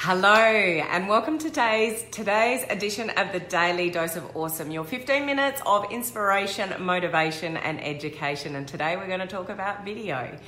Hello and welcome to today's today's edition of the Daily Dose of Awesome, your 15 minutes of inspiration, motivation and education. And today we're going to talk about video.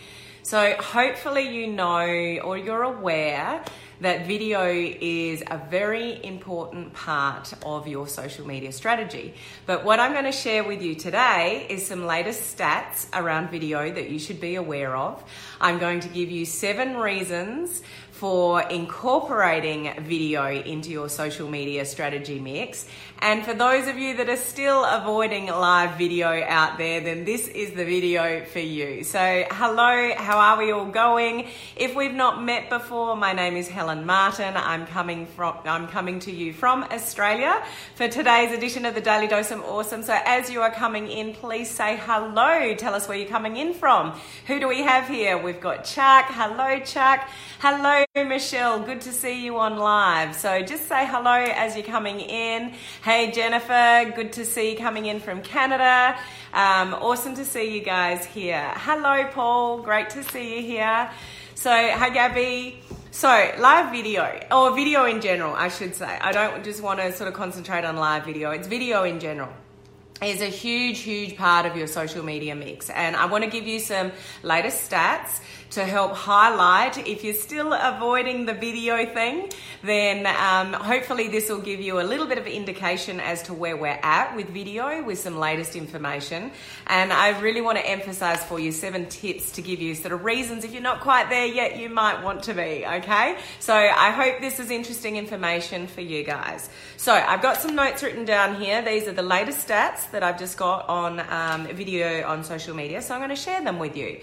So hopefully you know or you're aware that video is a very important part of your social media strategy. But what I'm going to share with you today is some latest stats around video that you should be aware of. I'm going to give you seven reasons for incorporating video into your social media strategy mix. And for those of you that are still avoiding live video out there, then this is the video for you. So, hello, how are we all going? If we've not met before, my name is Helen Martin. I'm coming from I'm coming to you from Australia for today's edition of the Daily Dose of Awesome. So, as you are coming in, please say hello. Tell us where you're coming in from. Who do we have here? We've got Chuck. Hello, Chuck. Hello, Michelle. Good to see you on live. So just say hello as you're coming in. Hey, Jennifer. Good to see you coming in from Canada. Um, awesome to see you guys here. Hello, Paul. Great to see you here. So, hi, Gabby. So, live video, or video in general, I should say. I don't just want to sort of concentrate on live video, it's video in general is a huge, huge part of your social media mix. And I want to give you some latest stats to help highlight. If you're still avoiding the video thing, then um, hopefully this will give you a little bit of indication as to where we're at with video with some latest information. And I really want to emphasize for you seven tips to give you sort of reasons if you're not quite there yet, you might want to be, okay? So I hope this is interesting information for you guys. So I've got some notes written down here. These are the latest stats that I've just got on um, video on social media. So I'm going to share them with you.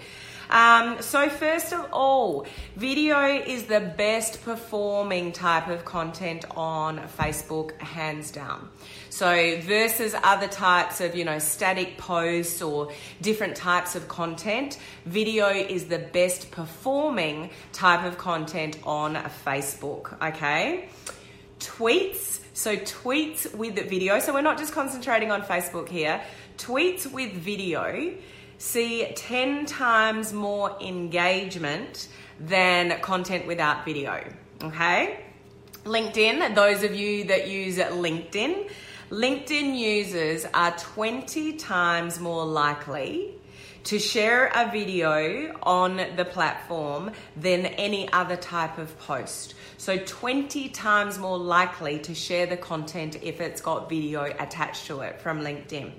Um, so, first of all, video is the best performing type of content on Facebook, hands down. So, versus other types of, you know, static posts or different types of content, video is the best performing type of content on Facebook, okay? Tweets, so tweets with video, so we're not just concentrating on Facebook here, tweets with video see 10 times more engagement than content without video. Okay? LinkedIn, those of you that use LinkedIn, LinkedIn users are 20 times more likely to share a video on the platform than any other type of post. So 20 times more likely to share the content if it's got video attached to it from LinkedIn.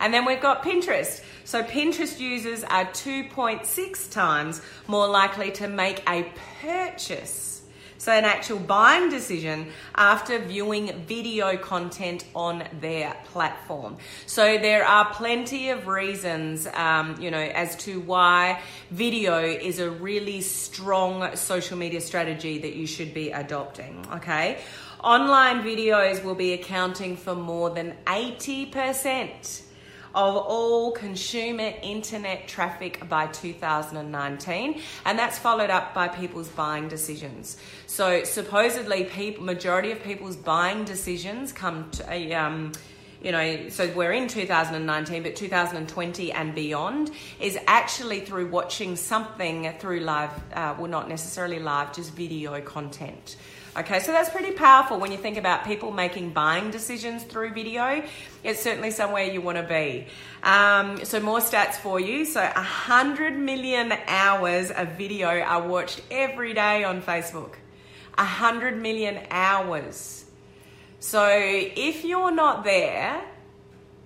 And then we've got Pinterest. So Pinterest users are 2.6 times more likely to make a purchase. So, an actual buying decision after viewing video content on their platform. So, there are plenty of reasons, um, you know, as to why video is a really strong social media strategy that you should be adopting. Okay. Online videos will be accounting for more than 80% of all consumer internet traffic by 2019, and that's followed up by people's buying decisions. So supposedly, people, majority of people's buying decisions come to a um, you know, so we're in 2019, but 2020 and beyond is actually through watching something through live, uh, well, not necessarily live, just video content. Okay, so that's pretty powerful when you think about people making buying decisions through video. It's certainly somewhere you want to be. Um, so, more stats for you. So, 100 million hours of video are watched every day on Facebook. 100 million hours. So, if you're not there,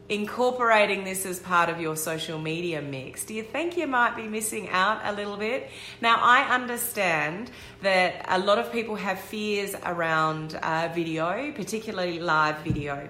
incorporating this as part of your social media mix, do you think you might be missing out a little bit? Now, I understand that a lot of people have fears around uh, video, particularly live video.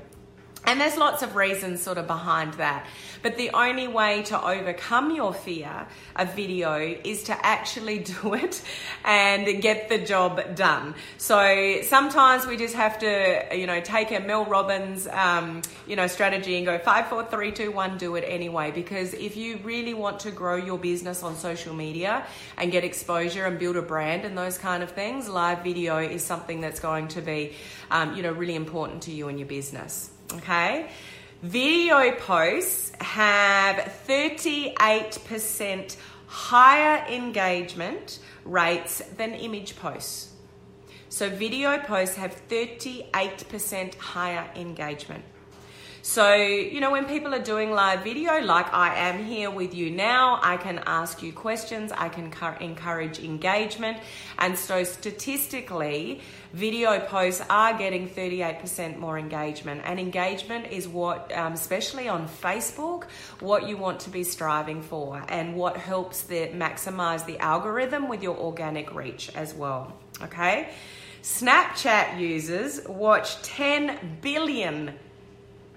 And there's lots of reasons sort of behind that. But the only way to overcome your fear of video is to actually do it and get the job done. So sometimes we just have to, you know, take a Mel Robbins, um, you know, strategy and go five, four, three, two, one, do it anyway. Because if you really want to grow your business on social media and get exposure and build a brand and those kind of things, live video is something that's going to be, um, you know, really important to you and your business. Okay. Video posts have 38% higher engagement rates than image posts. So video posts have 38% higher engagement. So, you know, when people are doing live video, like I am here with you now, I can ask you questions, I can encourage engagement. And so, statistically, video posts are getting 38% more engagement. And engagement is what, um, especially on Facebook, what you want to be striving for and what helps the, maximize the algorithm with your organic reach as well. Okay? Snapchat users watch 10 billion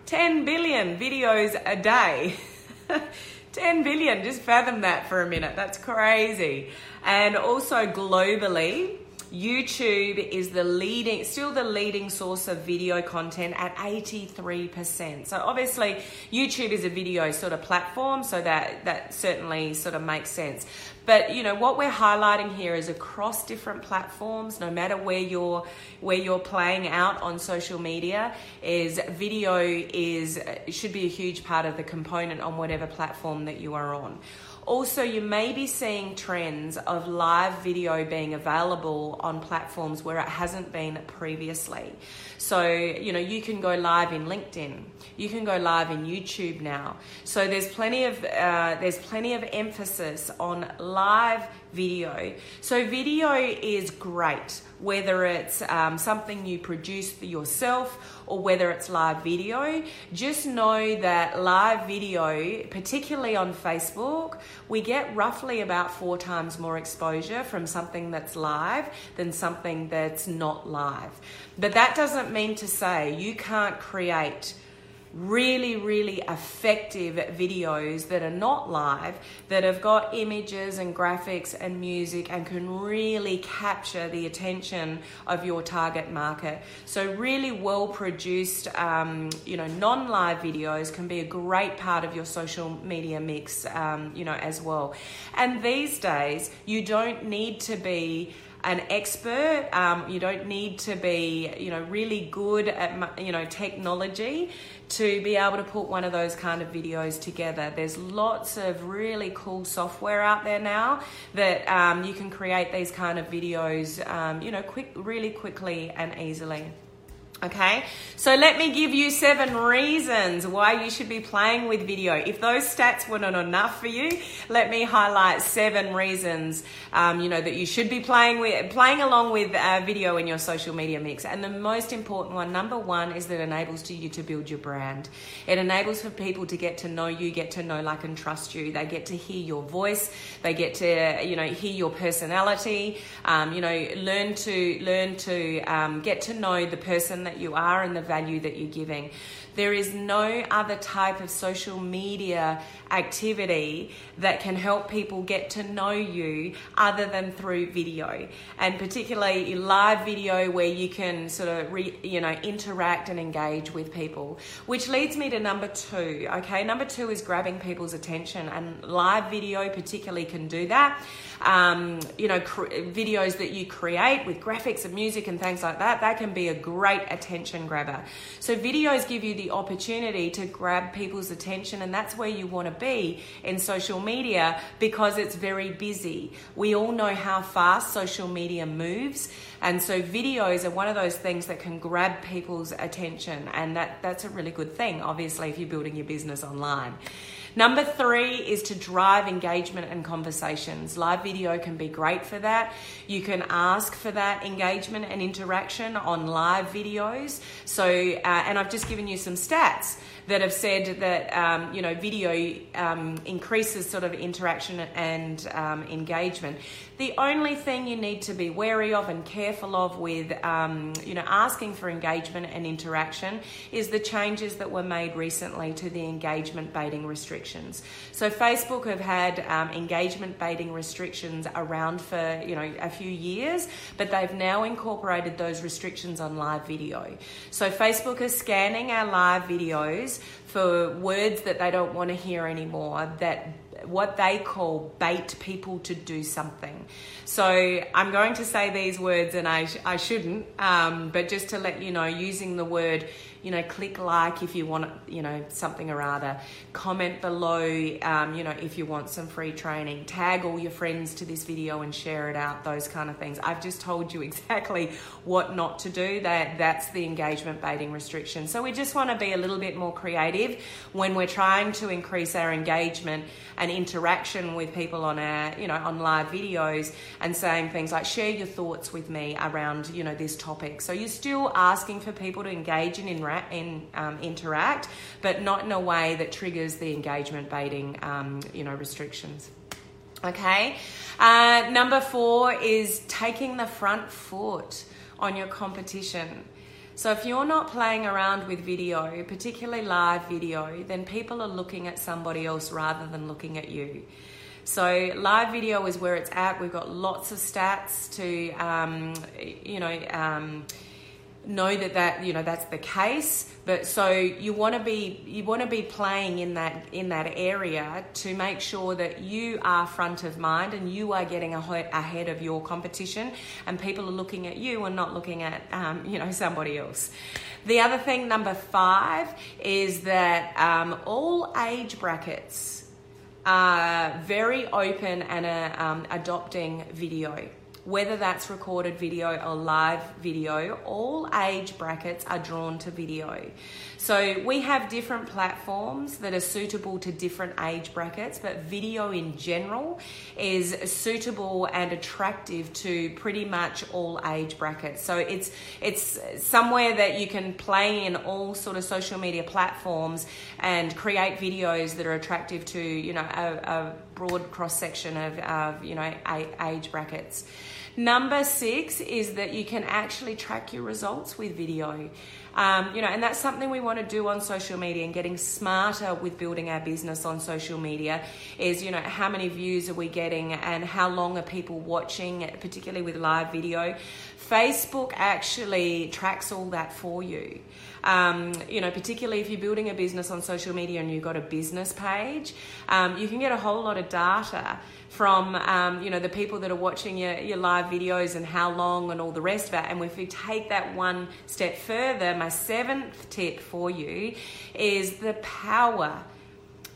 10 billion videos a day. 10 billion, just fathom that for a minute. That's crazy. And also globally, YouTube is the leading, still the leading source of video content at 83%. So obviously, YouTube is a video sort of platform, so that that certainly sort of makes sense. But you know what we're highlighting here is across different platforms, no matter where you're where you're playing out on social media, is video is should be a huge part of the component on whatever platform that you are on. Also, you may be seeing trends of live video being available on platforms where it hasn't been previously. So, you know, you can go live in LinkedIn, you can go live in YouTube now. So there's plenty of uh, there's plenty of emphasis on live video. So video is great whether it's um, something you produce for yourself or whether it's live video. Just know that live video, particularly on Facebook, we get roughly about four times more exposure from something that's live than something that's not live. But that doesn't mean to say you can't create really, really effective videos that are not live, that have got images and graphics and music and can really capture the attention of your target market. So, really well produced, um, you know, non live videos can be a great part of your social media mix, um, you know, as well. And these days, you don't need to be an expert. Um, you don't need to be, you know, really good at, you know, technology to be able to put one of those kind of videos together. There's lots of really cool software out there now that um, you can create these kind of videos, um, you know, quick, really quickly and easily. Okay, so let me give you seven reasons why you should be playing with video. If those stats were not enough for you, let me highlight seven reasons, um, you know, that you should be playing with, playing along with uh, video in your social media mix. And the most important one, number one, is that it enables you to build your brand. It enables for people to get to know you, get to know, like, and trust you. They get to hear your voice. They get to, you know, hear your personality. Um, you know, learn to learn to um, get to know the person that you are and the value that you're giving. There is no other type of social media activity that can help people get to know you other than through video. And particularly live video where you can sort of re, you know interact and engage with people. Which leads me to number 2 okay? Number 2 is grabbing people's attention and live video particularly can do that. Um, you know cr- videos that you create with graphics and music and things like that that can be a great attention grabber. So videos give you the opportunity to grab people's attention and that's where you want to be in social media because it's very busy. We all know how fast social media moves, and so videos are one of those things that can grab people's attention, and that, that's a really good thing, obviously, if you're building your business online. Number three is to drive engagement and conversations. Live video can be great for that. You can ask for that engagement and interaction on live videos. So, uh, and I've just given you some stats that have said that um, you know video um, increases sort of interaction and um, engagement. The only thing you need to be wary of and careful of with um, you know asking for engagement and interaction is the changes that were made recently to the engagement baiting restrictions. So Facebook have had um, engagement baiting restrictions around for you know a few years, but they've now incorporated those restrictions on live video. So Facebook is scanning our live videos for words that they don't want to hear anymore that what they call bait people to do something. So I'm going to say these words, and I, I shouldn't, um, but just to let you know, using the word you know, click like if you want, you know, something or other. Comment below, um, you know, if you want some free training. Tag all your friends to this video and share it out. Those kind of things. I've just told you exactly what not to do. That that's the engagement baiting restriction. So we just want to be a little bit more creative when we're trying to increase our engagement and interaction with people on our, you know, on live videos and saying things like share your thoughts with me around, you know, this topic. So you're still asking for people to engage and in, um, interact, but not in a way that triggers the engagement baiting, um, you know, restrictions. Okay. Uh, number four is taking the front foot on your competition. So if you're not playing around with video, particularly live video, then people are looking at somebody else rather than looking at you. So live video is where it's at. We've got lots of stats to, um, you know, um, know that that you know that's the case but so you want to be you want to be playing in that in that area to make sure that you are front of mind and you are getting ahead of your competition and people are looking at you and not looking at um, you know somebody else. The other thing number five is that um, all age brackets are very open and are um, adopting video whether that's recorded video or live video, all age brackets are drawn to video. So we have different platforms that are suitable to different age brackets, but video in general is suitable and attractive to pretty much all age brackets. So it's it's somewhere that you can play in all sort of social media platforms and create videos that are attractive to you know a, a broad cross section of, of you know age brackets. Number six is that you can actually track your results with video. Um, you know, and that's something we want to do on social media and getting smarter with building our business on social media is, you know, how many views are we getting and how long are people watching, particularly with live video. Facebook actually tracks all that for you. Um, you know, particularly if you're building a business on social media and you've got a business page, um, you can get a whole lot of data from um, you know the people that are watching your, your live videos and how long and all the rest of it. And if we take that one step further, my seventh tip for you is the power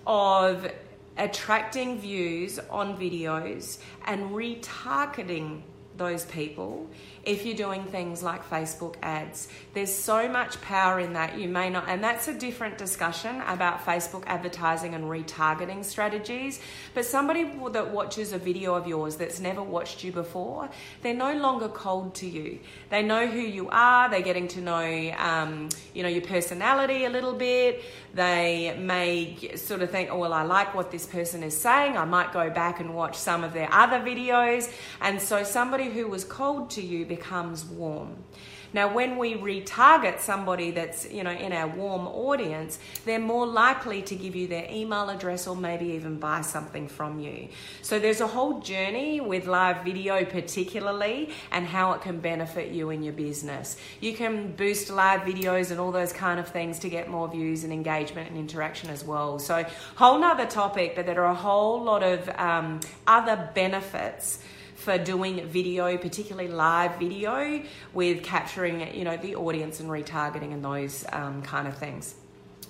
of attracting views on videos and retargeting those people if you're doing things like Facebook ads. There's so much power in that you may not, and that's a different discussion about Facebook advertising and retargeting strategies. But somebody that watches a video of yours that's never watched you before, they're no longer cold to you. They know who you are. They're getting to know, um, you know, your personality a little bit. They may sort of think, oh, well, I like what this person is saying. I might go back and watch some of their other videos. And so somebody who was cold to you becomes warm. Now, when we retarget somebody that's, you know, in our warm audience, they're more likely to give you their email address or maybe even buy something from you. So there's a whole journey with live video particularly and how it can benefit you in your business. You can boost live videos and all those kind of things to get more views and engagement and interaction as well. So whole nother topic, but there are a whole lot of um, other benefits for doing video, particularly live video, with capturing you know the audience and retargeting and those um, kind of things.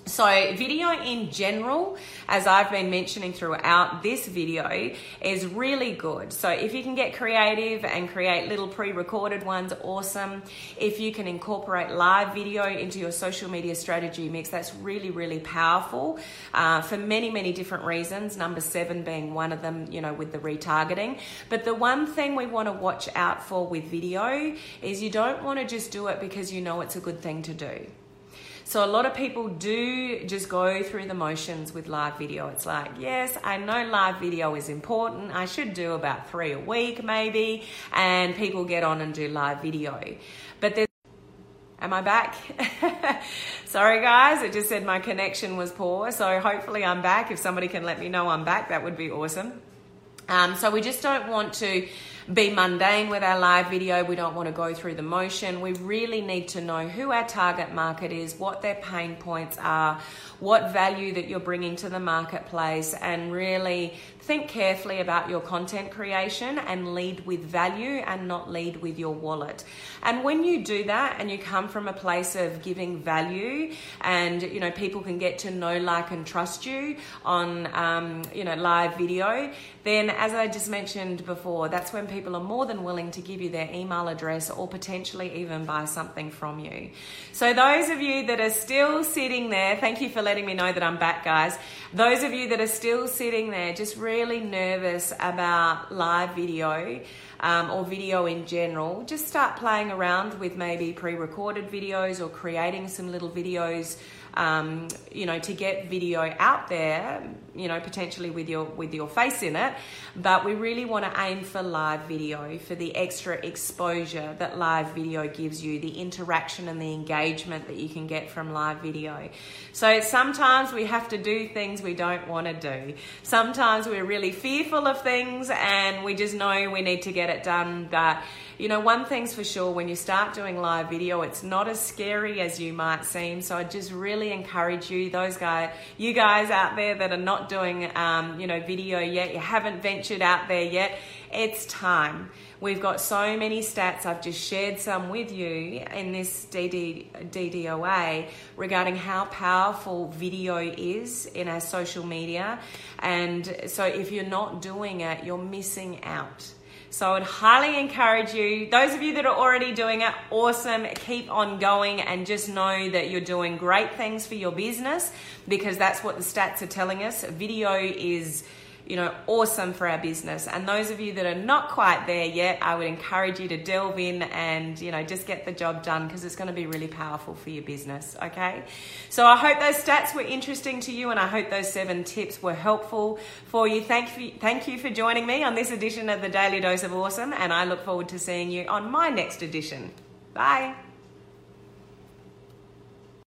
So, video in general, as I've been mentioning throughout this video, is really good. So, if you can get creative and create little pre recorded ones, awesome. If you can incorporate live video into your social media strategy mix, that's really, really powerful uh, for many, many different reasons. Number seven being one of them, you know, with the retargeting. But the one thing we want to watch out for with video is you don't want to just do it because you know it's a good thing to do. So a lot of people do just go through the motions with live video. It's like, yes, I know live video is important. I should do about three a week maybe. And people get on and do live video. But there's Am I back? Sorry, guys, it just said my connection was poor. So hopefully I'm back. If somebody can let me know I'm back, that would be awesome. Um, so we just don't want to be mundane with our live video. We don't want to go through the motion. We really need to know who our target market is, what their pain points are, what value that you're bringing to the marketplace, and really think carefully about your content creation and lead with value and not lead with your wallet. And when you do that and you come from a place of giving value and you know people can get to know, like, and trust you on um, you know live video, then as I just mentioned before, that's when people are more than willing to give you their email address or potentially even buy something from you. So those of you that are still sitting there, thank you for letting me know that I'm back, guys. Those of you that are still sitting there, just really really nervous about live video um, or video in general, just start playing around with maybe pre recorded videos or creating some little videos um, you know, to get video out there, you know, potentially with your with your face in it. But we really want to aim for live video for the extra exposure that live video gives you, the interaction and the engagement that you can get from live video. So sometimes we have to do things we don't want to do. Sometimes we're really fearful of things and we just know we need to get it done, but you know, one thing's for sure when you start doing live video, it's not as scary as you might seem. So I just really encourage you, those guys, you guys out there that are doing, um, you know, video yet, you haven't ventured out there yet, it's time. We've got so many stats. I've just shared some with you in this DD, DDOA regarding how powerful video is in our social media. And so if you're not doing it, you're missing out. So I would highly encourage you, those of you that are already doing it, awesome. Keep on going and just know that you're doing great things for your business because that's what the stats are telling us. Video is you know, awesome for our business. And those of you that are not quite there yet, I would encourage you to delve in and, you know, just get the job done because it's going to be really powerful for your business. Okay. So I hope those stats were interesting to you and I hope those seven tips were helpful for you. Thank you, thank you for joining me on this edition of the Daily Dose of Awesome. And I look forward to seeing you on my next edition. Bye.